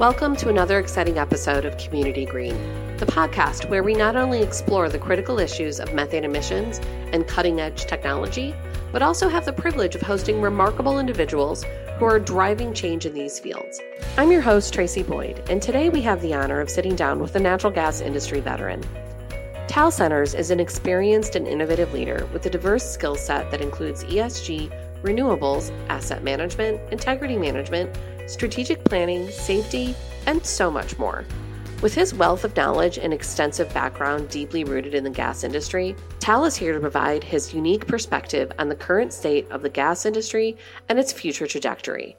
Welcome to another exciting episode of Community Green, the podcast where we not only explore the critical issues of methane emissions and cutting edge technology, but also have the privilege of hosting remarkable individuals who are driving change in these fields. I'm your host, Tracy Boyd, and today we have the honor of sitting down with a natural gas industry veteran. Tal Centers is an experienced and innovative leader with a diverse skill set that includes ESG, renewables, asset management, integrity management, strategic planning, safety, and so much more. With his wealth of knowledge and extensive background deeply rooted in the gas industry, Tal is here to provide his unique perspective on the current state of the gas industry and its future trajectory.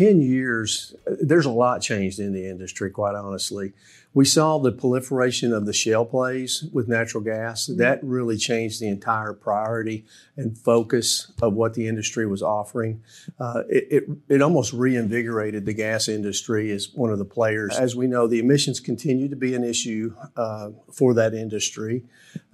10 years, there's a lot changed in the industry, quite honestly. We saw the proliferation of the shale plays with natural gas. Mm-hmm. That really changed the entire priority and focus of what the industry was offering. Uh, it, it, it, almost reinvigorated the gas industry as one of the players. As we know, the emissions continue to be an issue uh, for that industry.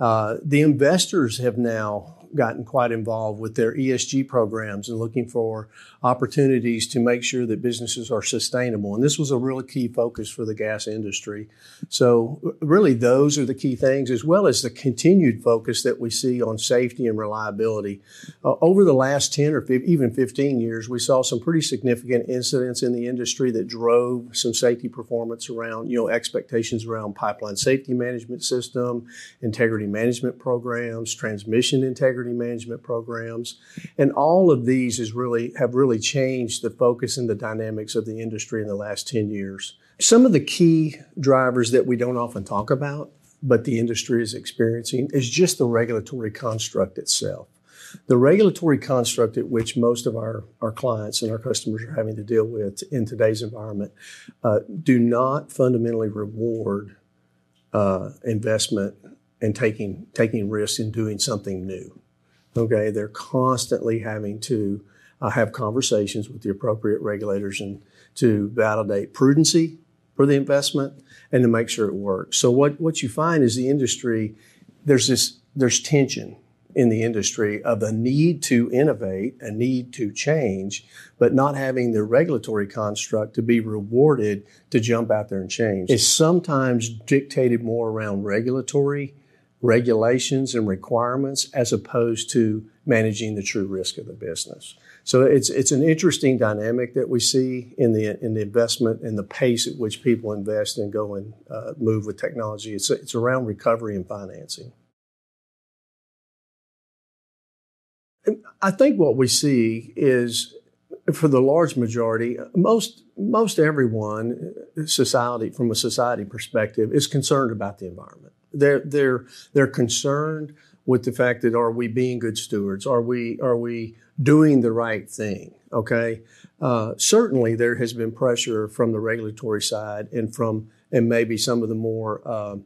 Uh, the investors have now gotten quite involved with their ESG programs and looking for opportunities to make sure that businesses are sustainable. And this was a really key focus for the gas industry. So, really, those are the key things, as well as the continued focus that we see on safety and reliability. Uh, over the last 10 or even 15 years, we saw some pretty significant incidents in the industry that drove some safety performance around, you know, expectations around pipeline safety management system, integrity management programs, transmission integrity management programs. And all of these is really have really changed the focus and the dynamics of the industry in the last 10 years. Some of the key drivers that we don't often talk about, but the industry is experiencing, is just the regulatory construct itself. The regulatory construct at which most of our, our clients and our customers are having to deal with in today's environment uh, do not fundamentally reward uh, investment and taking taking risks and doing something new. Okay, they're constantly having to uh, have conversations with the appropriate regulators and to validate prudency for the investment and to make sure it works. So what, what you find is the industry, there's this, there's tension in the industry of a need to innovate, a need to change, but not having the regulatory construct to be rewarded to jump out there and change. It's sometimes dictated more around regulatory regulations and requirements as opposed to managing the true risk of the business. So it's it's an interesting dynamic that we see in the in the investment and the pace at which people invest and go and uh, move with technology. It's it's around recovery and financing. I think what we see is for the large majority, most most everyone, society from a society perspective, is concerned about the environment. They're they're they're concerned with the fact that are we being good stewards? Are we are we doing the right thing? Okay. Uh, certainly, there has been pressure from the regulatory side and from and maybe some of the more uh,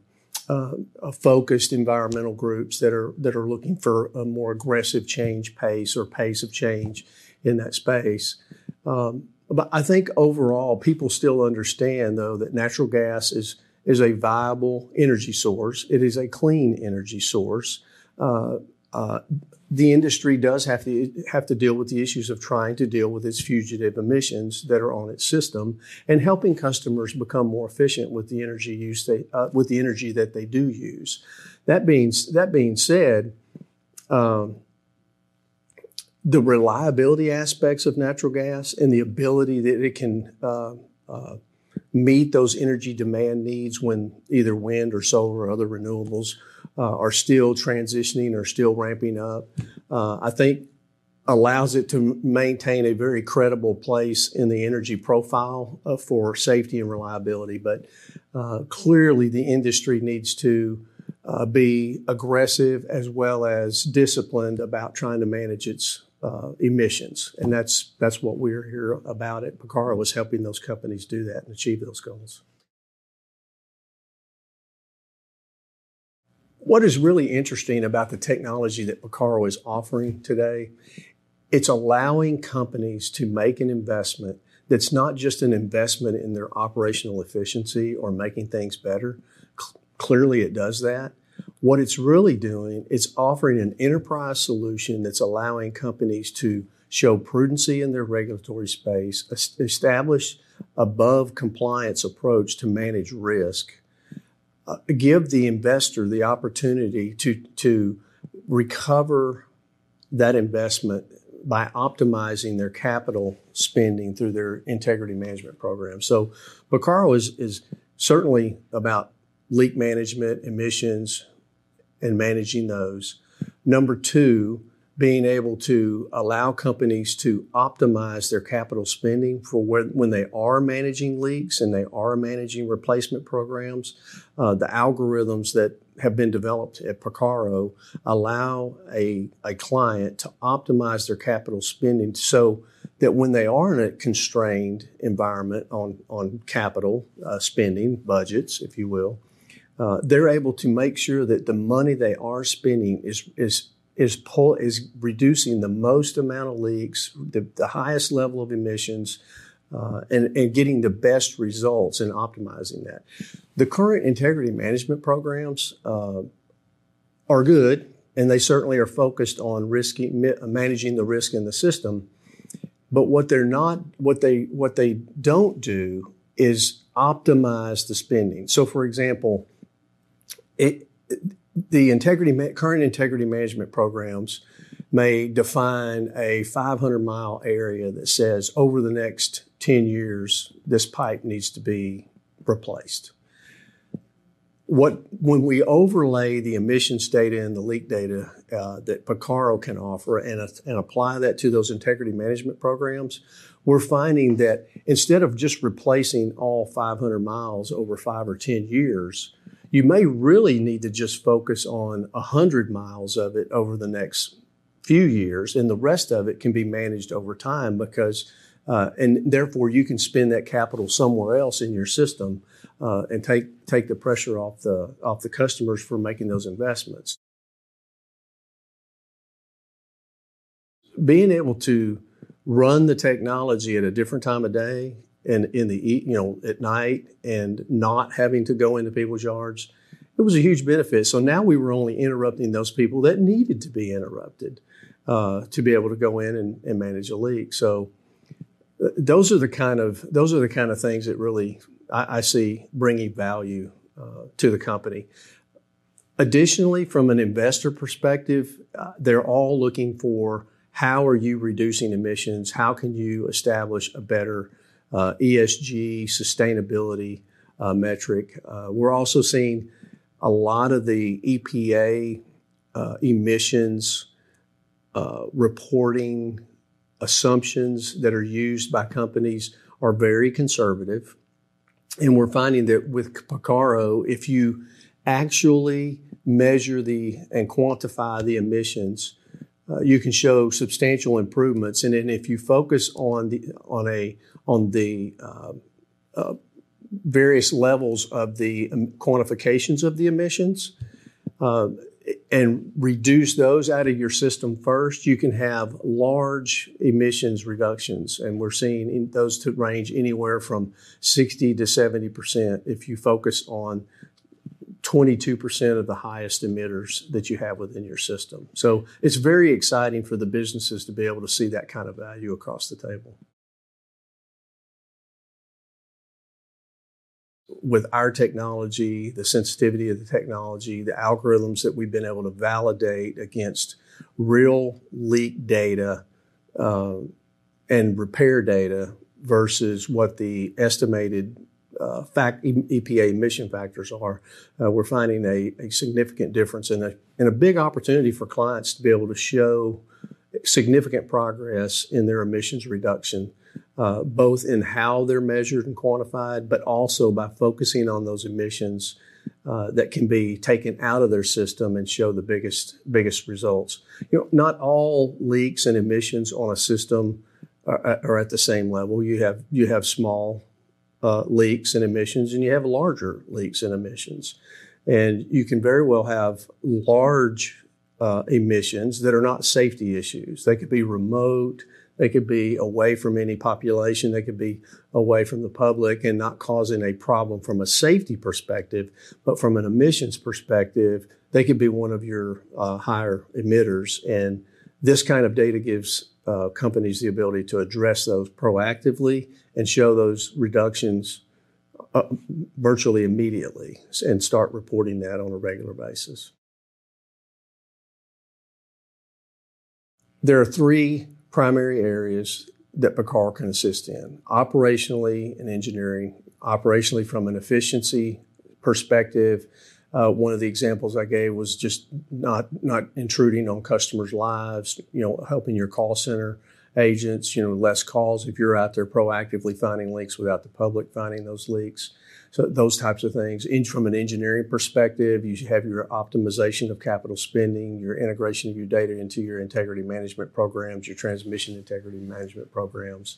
uh, focused environmental groups that are that are looking for a more aggressive change pace or pace of change in that space. Um, but I think overall, people still understand though that natural gas is is a viable energy source. It is a clean energy source. Uh, uh, the industry does have to have to deal with the issues of trying to deal with its fugitive emissions that are on its system and helping customers become more efficient with the energy use they, uh, with the energy that they do use. That being that being said, um, the reliability aspects of natural gas and the ability that it can uh, uh, meet those energy demand needs when either wind or solar or other renewables uh, are still transitioning or still ramping up. Uh, I think allows it to maintain a very credible place in the energy profile uh, for safety and reliability. But uh, clearly, the industry needs to uh, be aggressive as well as disciplined about trying to manage its uh, emissions, and that's that's what we're here about at Picarro is helping those companies do that and achieve those goals. What is really interesting about the technology that Picarro is offering today, it's allowing companies to make an investment that's not just an investment in their operational efficiency or making things better. C- clearly, it does that. What it's really doing, it's offering an enterprise solution that's allowing companies to show prudency in their regulatory space, establish above compliance approach to manage risk, uh, give the investor the opportunity to, to recover that investment by optimizing their capital spending through their integrity management program. So Picarro is, is certainly about leak management, emissions, and managing those. Number two, being able to allow companies to optimize their capital spending for when, they are managing leaks and they are managing replacement programs. Uh, the algorithms that have been developed at Picarro allow a, a client to optimize their capital spending so that when they are in a constrained environment on, on capital uh, spending, budgets, if you will, uh, they're able to make sure that the money they are spending is, is is pull is reducing the most amount of leaks, the, the highest level of emissions, uh, and, and getting the best results and optimizing that. The current integrity management programs uh, are good, and they certainly are focused on risky, managing the risk in the system. But what they're not, what they what they don't do is optimize the spending. So, for example, it, the integrity current integrity management programs may define a 500 mile area that says over the next 10 years this pipe needs to be replaced. What when we overlay the emissions data and the leak data uh, that Picarro can offer and, uh, and apply that to those integrity management programs, we're finding that instead of just replacing all 500 miles over five or 10 years, you may really need to just focus on 100 miles of it over the next few years, and the rest of it can be managed over time because, uh, and therefore you can spend that capital somewhere else in your system uh, and take take the pressure off the off the customers for making those investments. Being able to run the technology at a different time of day and in the you know at night and not having to go into people's yards it was a huge benefit. So now we were only interrupting those people that needed to be interrupted uh, to be able to go in and, and manage a leak. So uh, those are the kind of those are the kind of things that really I, I see bringing value uh, to the company. Additionally from an investor perspective uh, they're all looking for how are you reducing emissions? How can you establish a better uh, ESG, sustainability uh, metric. Uh, we're also seeing a lot of the EPA uh, emissions uh, reporting assumptions that are used by companies are very conservative. And we're finding that with Picarro, if you actually measure the and quantify the emissions, uh, you can show substantial improvements. And then if you focus on the on a on the uh, uh, various levels of the um, quantifications of the emissions uh, and reduce those out of your system first, you can have large emissions reductions. And we're seeing those to range anywhere from 60 to 70% if you focus on 22% of the highest emitters that you have within your system. So it's very exciting for the businesses to be able to see that kind of value across the table. with our technology, the sensitivity of the technology, the algorithms that we've been able to validate against real leak data uh, and repair data versus what the estimated uh, fact EPA emission factors are, uh, we're finding a, a, significant difference and a, and a big opportunity for clients to be able to show significant progress in their emissions reduction uh, both in how they're measured and quantified, but also by focusing on those emissions uh, that can be taken out of their system and show the biggest biggest results. You know, not all leaks and emissions on a system are, are at the same level. You have you have small uh, leaks and emissions, and you have larger leaks and emissions, and you can very well have large uh, emissions that are not safety issues. They could be remote. They could be away from any population. They could be away from the public and not causing a problem from a safety perspective, but from an emissions perspective, they could be one of your uh, higher emitters. And this kind of data gives uh, companies the ability to address those proactively and show those reductions uh, virtually immediately and start reporting that on a regular basis. There are three primary areas that Picarro can assist in operationally and engineering. Operationally, from an efficiency perspective, uh, one of the examples I gave was just not not intruding on customers' lives. You know, helping your call center agents. You know, less calls if you're out there proactively finding leaks without the public finding those leaks. So those types of things. In, from an engineering perspective, you have your optimization of capital spending, your integration of your data into your integrity management programs, your transmission integrity management programs.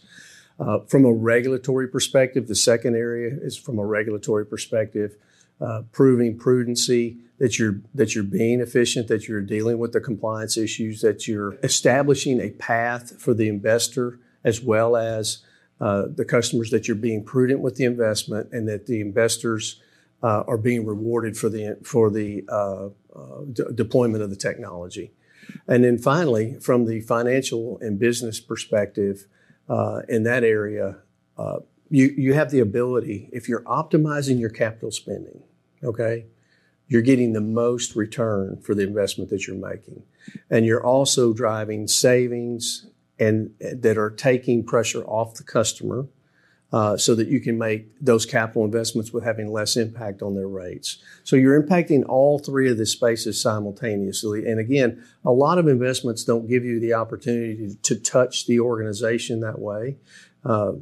Uh, from a regulatory perspective, the second area is from a regulatory perspective, uh, proving prudency that you're that you're being efficient, that you're dealing with the compliance issues, that you're establishing a path for the investor as well as uh, the customers that you're being prudent with the investment and that the investors uh, are being rewarded for the for the uh, uh d- deployment of the technology. And then finally, from the financial and business perspective, in that area, you you have the ability if you're optimizing your capital spending, okay, you're getting the most return for the investment that you're making, and you're also driving savings and that are taking pressure off the customer uh, so that you can make those capital investments with having less impact on their rates. So you're impacting all three of the spaces simultaneously. And again, a lot of investments don't give you the opportunity to, to touch the organization that way. Uh,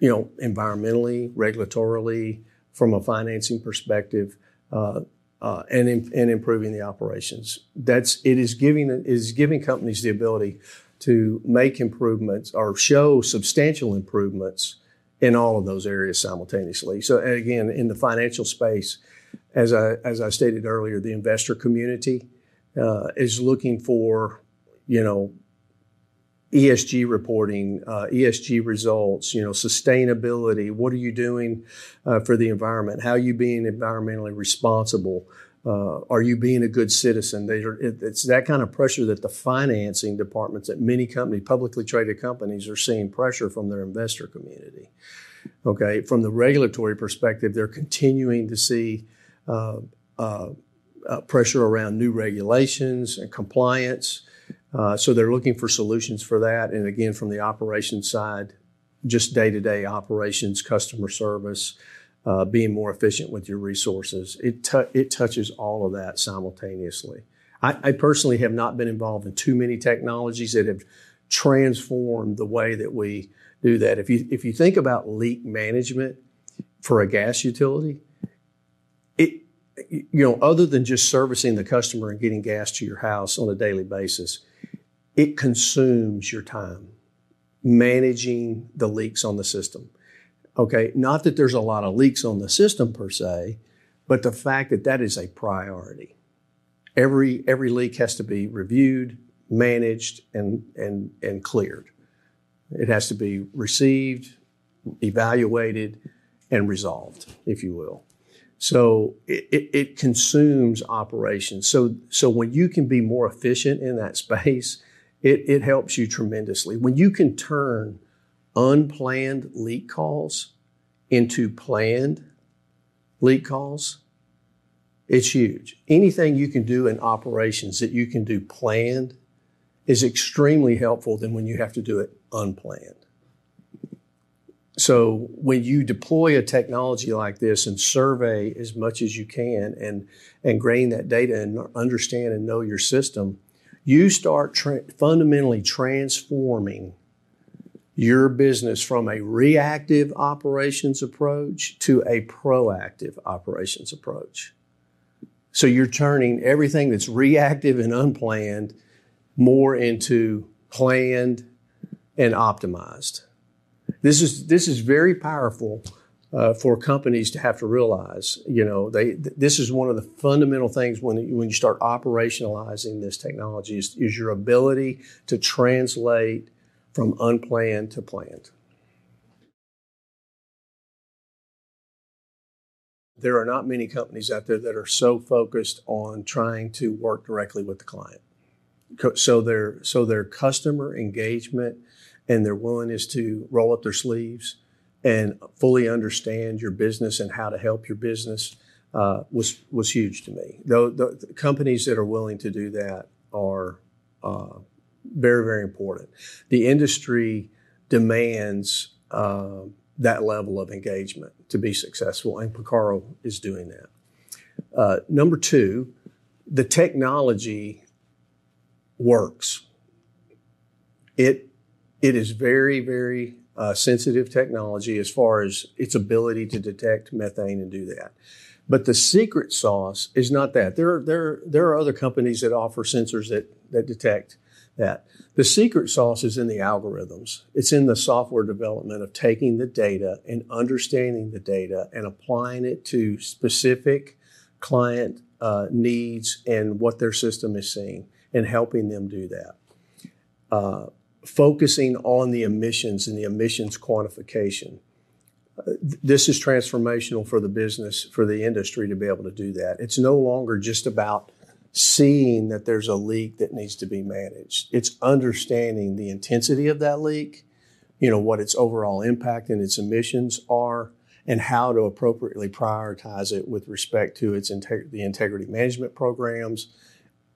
you know, environmentally, regulatorily, from a financing perspective, uh, uh, and and improving the operations. That's it is giving is giving companies the ability to make improvements or show substantial improvements in all of those areas simultaneously. So again, in the financial space, as I as I stated earlier, the investor community uh, is looking for you know ESG reporting, uh, ESG results, you know, sustainability. What are you doing uh, for the environment? How are you being environmentally responsible? Uh, are you being a good citizen? Are, it, it's that kind of pressure that the financing departments at many companies, publicly traded companies, are seeing pressure from their investor community. Okay, from the regulatory perspective, they're continuing to see uh, uh, uh pressure around new regulations and compliance. Uh, so they're looking for solutions for that. And again, from the operations side, just day to day operations, customer service, uh, being more efficient with your resources. It, t- it touches all of that simultaneously. I, I, personally have not been involved in too many technologies that have transformed the way that we do that. If you, if you think about leak management for a gas utility, it, you know, other than just servicing the customer and getting gas to your house on a daily basis, it consumes your time managing the leaks on the system. Okay, not that there's a lot of leaks on the system per se, but the fact that that is a priority. Every every leak has to be reviewed, managed, and and and cleared. It has to be received, evaluated, and resolved, if you will. So it, it, it, consumes operations. So so when you can be more efficient in that space, it, it helps you tremendously. When you can turn unplanned leak calls into planned leak calls, it's huge. Anything you can do in operations that you can do planned is extremely helpful than when you have to do it unplanned. So when you deploy a technology like this and survey as much as you can and, and grain that data and understand and know your system, you start tra- fundamentally transforming your business from a reactive operations approach to a proactive operations approach. So you're turning everything that's reactive and unplanned more into planned and optimized. This is this is very powerful uh, for companies to have to realize. You know, they this is one of the fundamental things when when you start operationalizing this technology is, is your ability to translate from unplanned to planned. there are not many companies out there that are so focused on trying to work directly with the client. So their so their customer engagement and their willingness to roll up their sleeves and fully understand your business and how to help your business uh, was was huge to me. Though the, the, companies that are willing to do that are uh, very very important. The industry demands uh, that level of engagement to be successful, and Picarro is doing that. Uh, number two, the technology works. It it is very very uh, sensitive technology as far as its ability to detect methane and do that. But the secret sauce is not that. There are, there, there are other companies that offer sensors that, that detect that. The secret sauce is in the algorithms. It's in the software development of taking the data and understanding the data and applying it to specific client uh, needs and what their system is seeing and helping them do that. Uh, focusing on the emissions and the emissions quantification. This is transformational for the business, for the industry to be able to do that. It's no longer just about seeing that there's a leak that needs to be managed. It's understanding the intensity of that leak, you know, what its overall impact and its emissions are, and how to appropriately prioritize it with respect to its integ- the integrity management programs,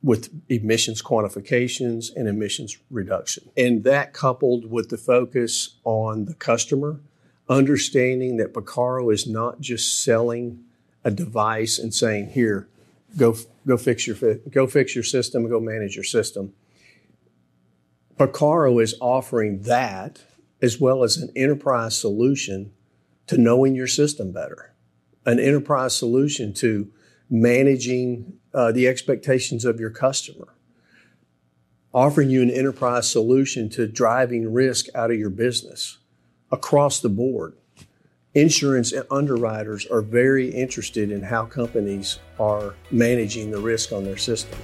with emissions quantifications and emissions reduction. And that coupled with the focus on the customer, understanding that Picarro is not just selling a device and saying, here, go, go fix your, go fix your system go manage your system. Picarro is offering that as well as an enterprise solution to knowing your system better, an enterprise solution to managing uh, the expectations of your customer, offering you an enterprise solution to driving risk out of your business across the board. Insurance underwriters are very interested in how companies are managing the risk on their system.